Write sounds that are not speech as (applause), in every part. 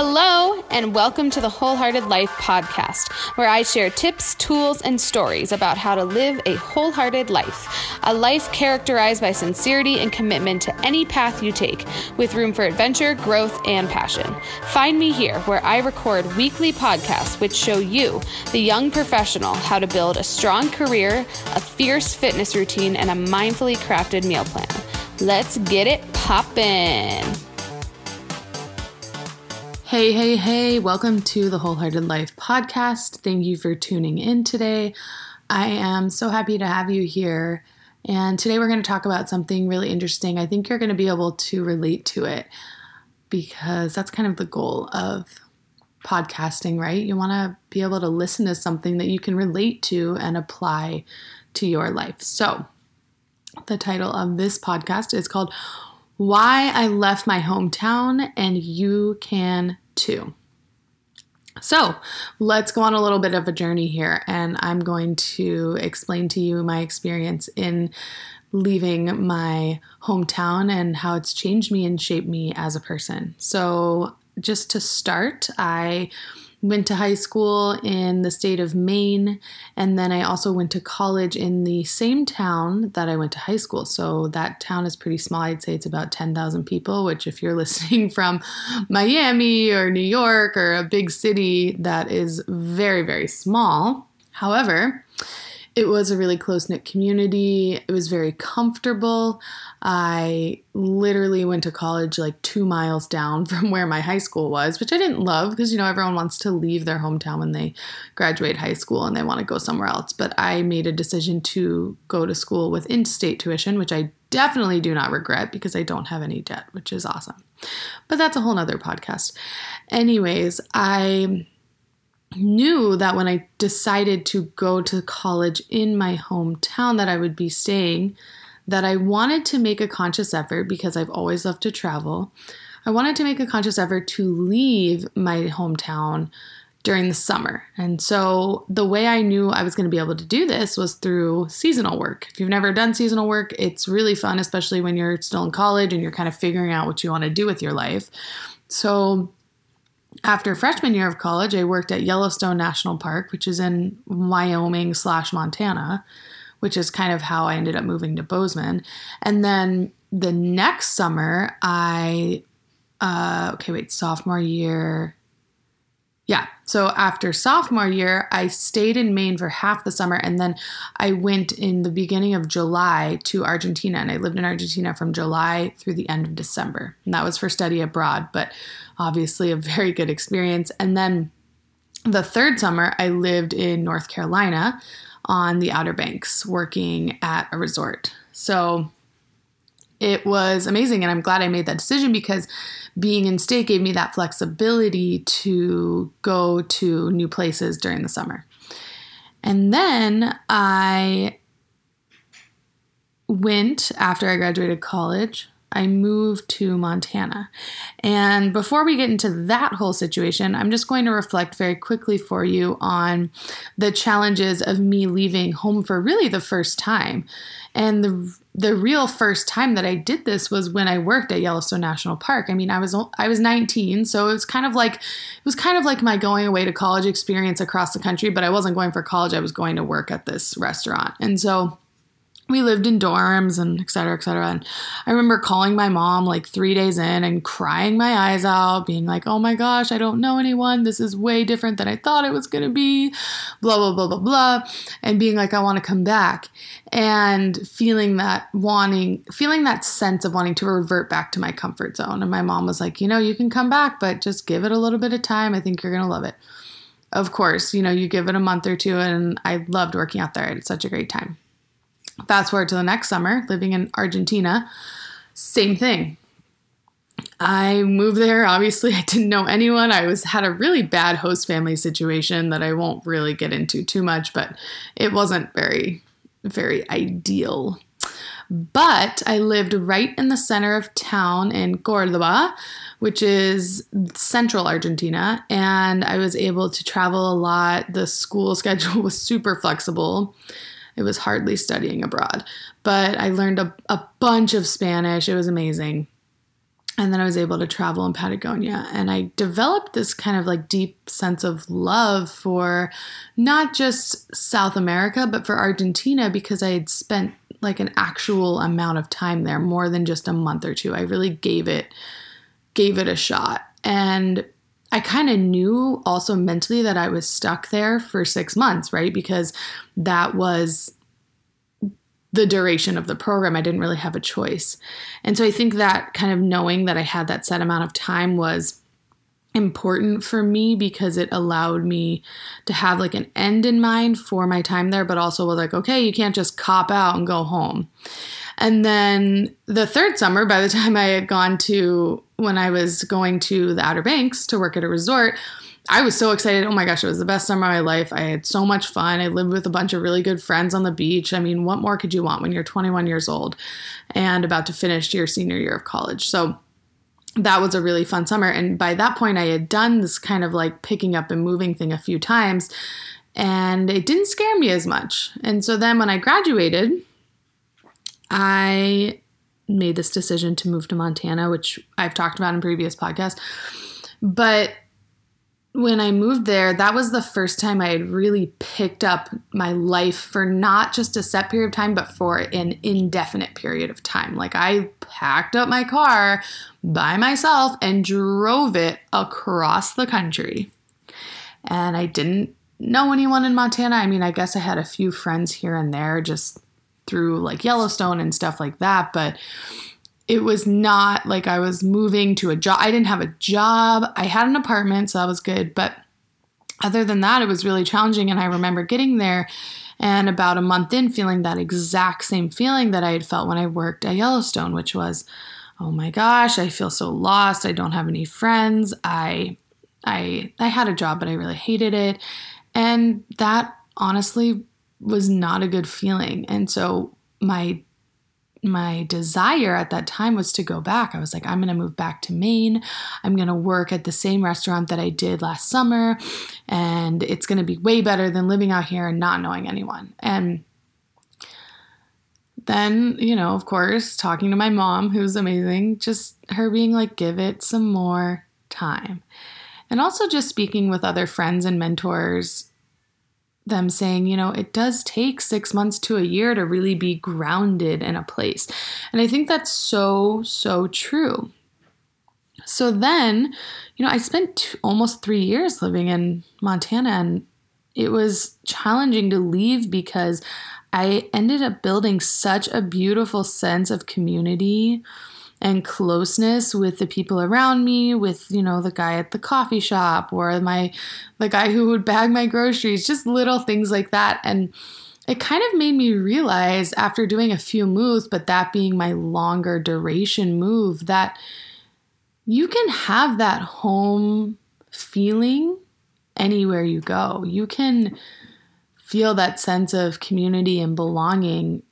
Hello, and welcome to the Wholehearted Life podcast, where I share tips, tools, and stories about how to live a wholehearted life. A life characterized by sincerity and commitment to any path you take, with room for adventure, growth, and passion. Find me here, where I record weekly podcasts which show you, the young professional, how to build a strong career, a fierce fitness routine, and a mindfully crafted meal plan. Let's get it poppin'. Hey, hey, hey, welcome to the Wholehearted Life podcast. Thank you for tuning in today. I am so happy to have you here. And today we're going to talk about something really interesting. I think you're going to be able to relate to it because that's kind of the goal of podcasting, right? You want to be able to listen to something that you can relate to and apply to your life. So, the title of this podcast is called why I left my hometown, and you can too. So, let's go on a little bit of a journey here, and I'm going to explain to you my experience in leaving my hometown and how it's changed me and shaped me as a person. So, just to start, I went to high school in the state of Maine, and then I also went to college in the same town that I went to high school. So that town is pretty small. I'd say it's about 10,000 people, which, if you're (laughs) listening from Miami or New York or a big city, that is very, very small. However, it was a really close knit community. It was very comfortable. I literally went to college like two miles down (laughs) from where my high school was, which I didn't love because, you know, everyone wants to leave their hometown when they graduate high school and they want to go somewhere else. But I made a decision to go to school with in state tuition, which I definitely do not regret because I don't have any debt, which is awesome. But that's a whole nother podcast. Anyways, I knew that when I decided to go to college in my hometown that I would be staying, that I wanted to make a conscious effort because I've always loved to travel. I wanted to make a conscious effort to leave my hometown during the summer. And so the way I knew I was going to be able to do this was through seasonal work. If you've never done seasonal work, it's really fun, especially when you're still in college and you're kind of figuring out what you want to do with your life. So after freshman year of college, I worked at Yellowstone National Park, which is in Wyoming slash Montana, which is kind of how I ended up moving to Bozeman. And then the next summer, I, uh, okay, wait, sophomore year, yeah. So after sophomore year, I stayed in Maine for half the summer and then I went in the beginning of July to Argentina and I lived in Argentina from July through the end of December. And that was for study abroad, but obviously a very good experience. And then the third summer, I lived in North Carolina on the Outer Banks working at a resort. So it was amazing and I'm glad I made that decision because being in state gave me that flexibility to go to new places during the summer. And then I went after I graduated college. I moved to Montana. And before we get into that whole situation, I'm just going to reflect very quickly for you on the challenges of me leaving home for really the first time. And the the real first time that I did this was when I worked at Yellowstone National Park. I mean, I was I was 19, so it was kind of like it was kind of like my going away to college experience across the country, but I wasn't going for college. I was going to work at this restaurant. And so we lived in dorms and et cetera, et cetera. And I remember calling my mom like three days in and crying my eyes out, being like, oh my gosh, I don't know anyone. This is way different than I thought it was going to be, blah, blah, blah, blah, blah. And being like, I want to come back. And feeling that wanting, feeling that sense of wanting to revert back to my comfort zone. And my mom was like, you know, you can come back, but just give it a little bit of time. I think you're going to love it. Of course, you know, you give it a month or two, and I loved working out there. I had such a great time. Fast forward to the next summer, living in Argentina, same thing. I moved there. Obviously, (laughs) I didn't know anyone. I was had a really bad host family situation that I won't really get into too much, but it wasn't very, very ideal. But I lived right in the center of town in Cordoba, which is central Argentina, and I was able to travel a lot. The school (laughs) schedule was super flexible. It was hardly studying abroad, but I learned a, a bunch of Spanish. It was amazing. and then I was able to travel in Patagonia. And I developed this kind of like deep sense of love for not just South America, but for Argentina because I had spent like an actual amount of time there, more than just a month or two. I really gave it gave it a shot. And I kind of knew also mentally that I was stuck there for 6 months, right? Because that was the duration of the program. I didn't really have a choice. And so I think that kind of knowing that I had that set amount of time was important for me because it allowed me to have like an end in mind for my time there, but also was like, okay, you can't just cop out and go home. And then the third summer, by the (laughs) time I had gone to when I was going to the Outer Banks to work at a resort, I was so excited. Oh my gosh, it was the best summer of my life. I had so much fun. I lived with a bunch of really good friends on the beach. I mean, what more could you want when you're 21 years old and about to finish your senior year of college? So that was a really fun summer. And by that point, I had done this kind of like picking up and moving thing a few times, and it didn't scare me as much. And so then when I graduated, I made this decision to move to Montana, which I've talked about in previous podcasts. But when I moved there, that was the first time I had really picked up my life for not just a set period of time, but for an indefinite period of time. Like I packed up my car by myself and drove it across the country. And I didn't know anyone in Montana. I mean, I guess I had a few friends here and there just through like Yellowstone and stuff like that, but it was not like I was moving to a job. I didn't have a job. I had an apartment, so that was good. But other than that, it was really challenging. And I remember getting there and about a month in feeling that exact same feeling that I had felt when I worked at Yellowstone, which was, oh my gosh, I feel so lost. I don't have any friends. I I I had a job, but I really hated it. And that honestly was not a good feeling. And so my my desire at that time was to go back. I was like, I'm going to move back to Maine. I'm going to work at the same restaurant that I did last summer. And it's going to be way better than living out here and not knowing anyone. And then, you know, of course, talking to my mom, who's amazing, just her being like, give it some more time. And also just speaking with other friends and mentors them saying, you know, it does take six months to a year to really be grounded in a place. And I think that's so, so true. So then, you know, I spent almost three years living in Montana and it was challenging to leave because I ended up building such a beautiful sense of community and closeness with the people around me with you know the guy at the coffee shop or my the guy who would bag my groceries just little things like that. And it kind of made me realize after doing a few moves but that being my longer duration move that you can have that home feeling anywhere you go. You can feel that sense of community and belonging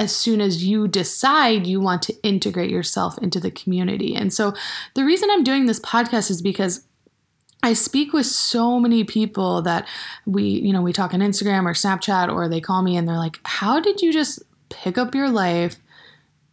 as soon as you decide you want to integrate yourself into the community. And so the reason I'm doing this podcast is because I speak with so many people that we, you know, we talk on Instagram or Snapchat or they call me and they're like, "How did you just pick up your life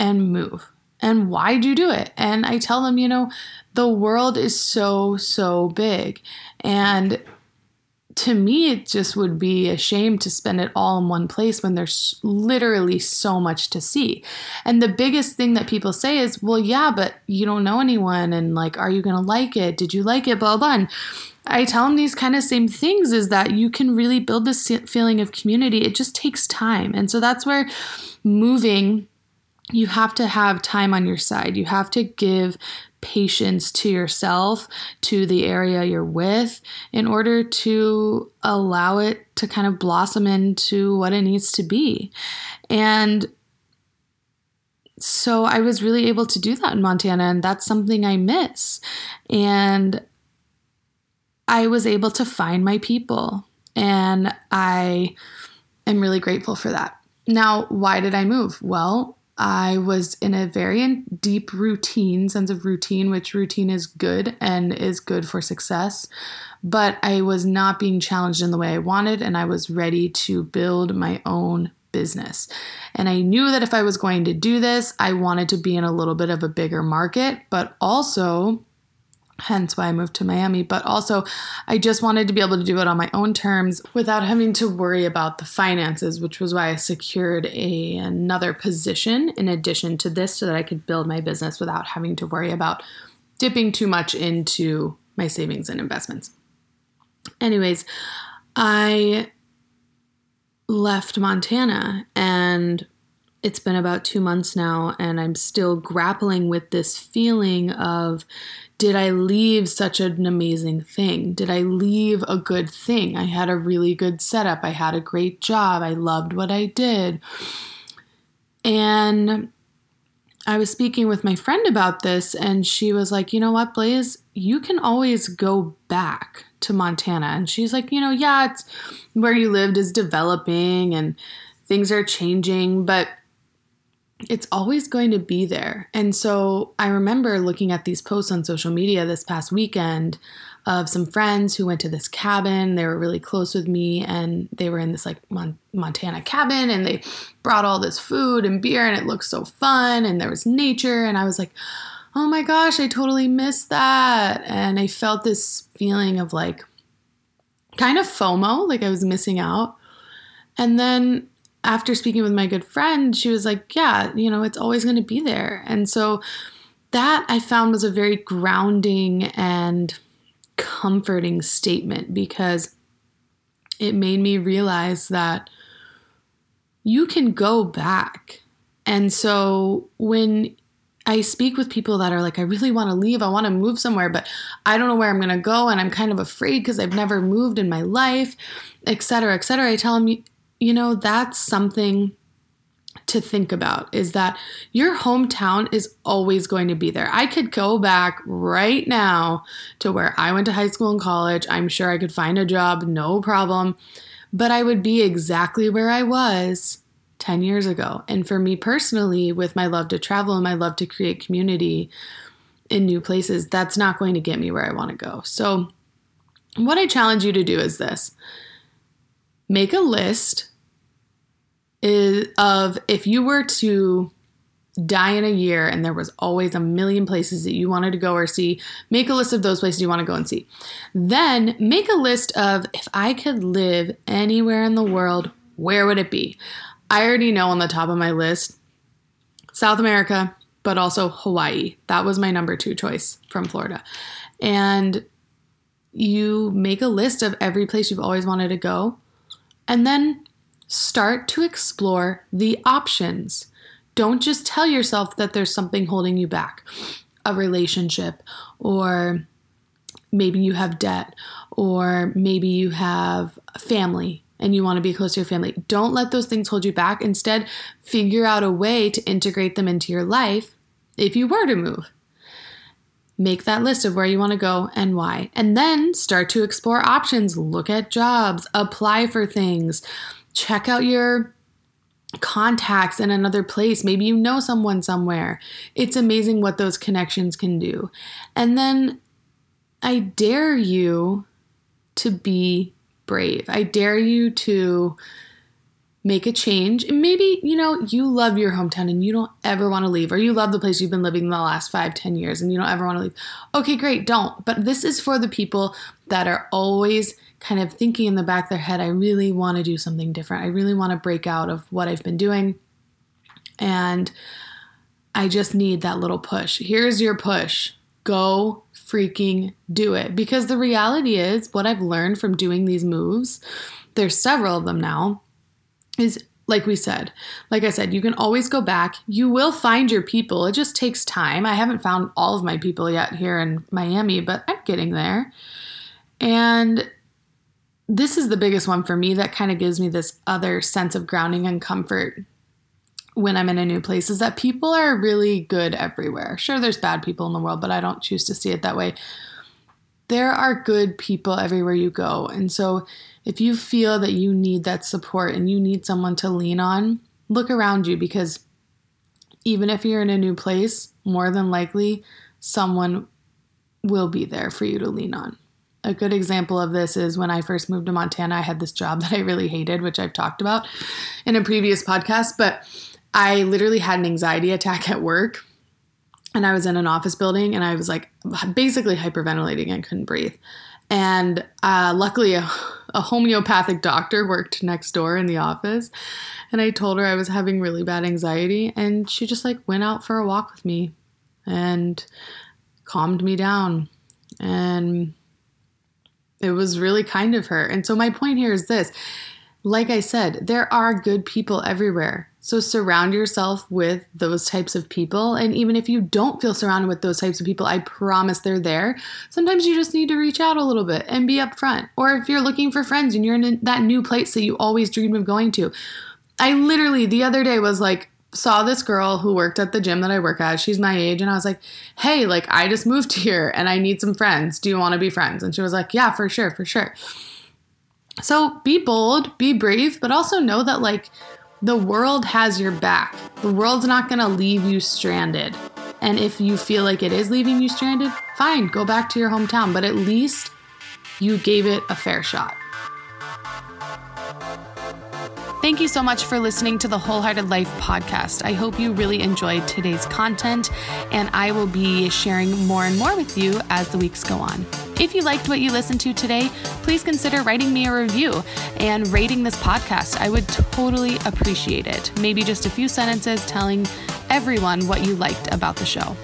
and move?" And why'd you do it? And I tell them, you know, the world is so, so big. And to me, it just would be a shame to spend it all in one place when there's literally so much to see. And the biggest thing that people say is, well, yeah, but you don't know anyone. And like, are you going to like it? Did you like it? Blah, blah. And I tell them these kind of same things is that you can really build this feeling of community. It just takes time. And so that's where moving you have to have time on your side. You have to give patience to yourself, to the area you're with, in order to allow it to kind of blossom into what it needs to be. And so I was really able to do that in Montana, and that's something I miss. And I was able to find my people, and I am really grateful for that. Now, why did I move? Well, I was in a very deep routine, sense of routine, which routine is good and is good for success. But I was not being challenged in the way I wanted, and I was ready to build my own business. And I knew that if I was going to do this, I wanted to be in a little bit of a bigger market, but also hence why I moved to Miami. But also, I just wanted to be able to do it on my own terms without having to worry about the finances, which was why I secured a, another position in addition to this so that I could build my business without having to worry about dipping too much into my savings and investments. Anyways, I left Montana and it's been about two months now, and I'm still grappling with this feeling of did I leave such an amazing thing? Did I leave a good thing? I had a really good setup. I had a great job. I loved what I did. And I was speaking with my friend about this, and she was like, You know what, Blaise? You can always go back to Montana. And she's like, You know, yeah, it's where you lived is developing and things are changing, but it's always going to be there. And so I remember looking at these posts on social media this past weekend of some friends who went to this cabin. They were really close with me and they were in this like Mon- Montana cabin and they brought all this food and beer and it looked so fun and there was nature. And I was like, oh my gosh, I totally missed that. And I felt this feeling of like kind of FOMO, like I was missing out. And then after speaking with my good friend, she was like, Yeah, you know, it's always going to be there. And so that I found was a very grounding and comforting statement because it made me realize that you can go back. And so when I speak with people that are like, I really want to leave, I want to move somewhere, but I don't know where I'm going to go, and I'm kind of afraid because I've never moved in my life, et cetera, et cetera. I tell them, you know, that's something to think about is that your hometown is always going to be there. I could go back right now to where I went to high school and college. I'm sure I could find a job, no problem, but I would be exactly where I was 10 years ago. And for me personally, with my love to travel and my love to create community in new places, that's not going to get me where I want to go. So, what I challenge you to do is this make a list is of if you were to die in a year and there was always a million places that you wanted to go or see, make a list of those places you want to go and see. Then make a list of if I could live anywhere in the world, where would it be? I already know on the top of my list South America, but also Hawaii. That was my number two choice from Florida. And you make a list of every place you've always wanted to go and then start to explore the options. Don't just tell yourself that there's something holding you back a relationship, or maybe you have debt, or maybe you have family and you want to be close to your family. Don't let those things hold you back. Instead, figure out a way to integrate them into your life if you were to move. Make that list of where you want to go and why. And then start to explore options. Look at jobs, apply for things, check out your contacts in another place. Maybe you know someone somewhere. It's amazing what those connections can do. And then I dare you to be brave. I dare you to make a change. And maybe, you know, you love your hometown and you don't ever want to leave, or you love the place you've been living the last five, ten years and you don't ever want to leave. Okay, great, don't. But this is for the people that are always kind of thinking in the back of their head, I really want to do something different. I really want to break out of what I've been doing. And I just need that little push. Here's your push. Go freaking do it. Because the reality is, what I've learned from doing these moves, there's several of them now, is like we said, like I said, you can always go back. You will find your people. It just takes time. I haven't found all of my people yet here in Miami, but I'm getting there. And this is the biggest one for me that kind of gives me this other sense of grounding and comfort when I'm in a new place is that people are really good everywhere. Sure, there's bad people in the world, but I don't choose to see it that way. There are good people everywhere you go. And so if you feel that you need that support and you need someone to lean on, look around you because even if you're in a new place, more than likely someone will be there for you to lean on. a good example of this is when I first moved to Montana, I had this job (laughs) that I really hated, which I've talked about in a previous podcast, but I literally had an anxiety attack at work. And I was in an office building and I was like basically hyperventilating and couldn't breathe. And uh, luckily, a, a homeopathic doctor worked next door in the office. And I told her I was having really bad anxiety. And she just like went out for a walk with me and calmed me down. And it was really kind of her. And so, my point here is this like I said, there are good people everywhere. So surround yourself with those types of people. And even if you don't feel surrounded with those types of people, I promise they're there. Sometimes you just need to reach out a little bit and be upfront. Or if you're looking for friends and you're in that new place that you always dreamed of going to. I literally the other day was like, saw this girl who worked at the gym that I work at. She's my age. And I was like, hey, like I just moved (laughs) here and I need some friends. Do you want to be friends? And she was like, yeah, for sure, for sure. So be bold, be brave, but also know that like the world has your back. The world's not going to leave you stranded. And if you feel like it is leaving you stranded, fine, go back to your hometown, but at least you gave it a fair shot. Thank you so much for listening to the Wholehearted Life podcast. I hope you really enjoyed today's content, and I will be sharing more and more with you as the weeks go on. If you liked what you listened to today, please consider writing me a review and rating this podcast. I would totally appreciate it. Maybe just a few sentences telling everyone what you liked about the show.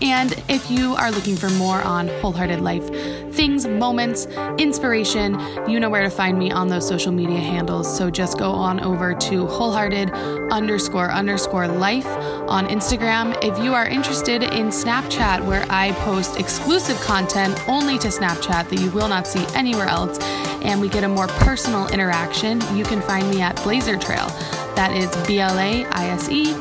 And if you are looking for more on wholehearted life things, moments, inspiration, you know where to find me on those social media handles. So just go on over to wholehearted underscore underscore life on Instagram. If you are interested in Snapchat, where I post exclusive content only to Snapchat that you will not see anywhere else, and we get a more personal interaction, you can find me at Blaiser Trail. That is B L A I S E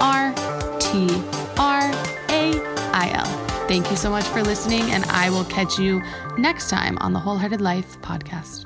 R T R Thank you so much for listening, and I will catch you next time on the Wholehearted Life podcast.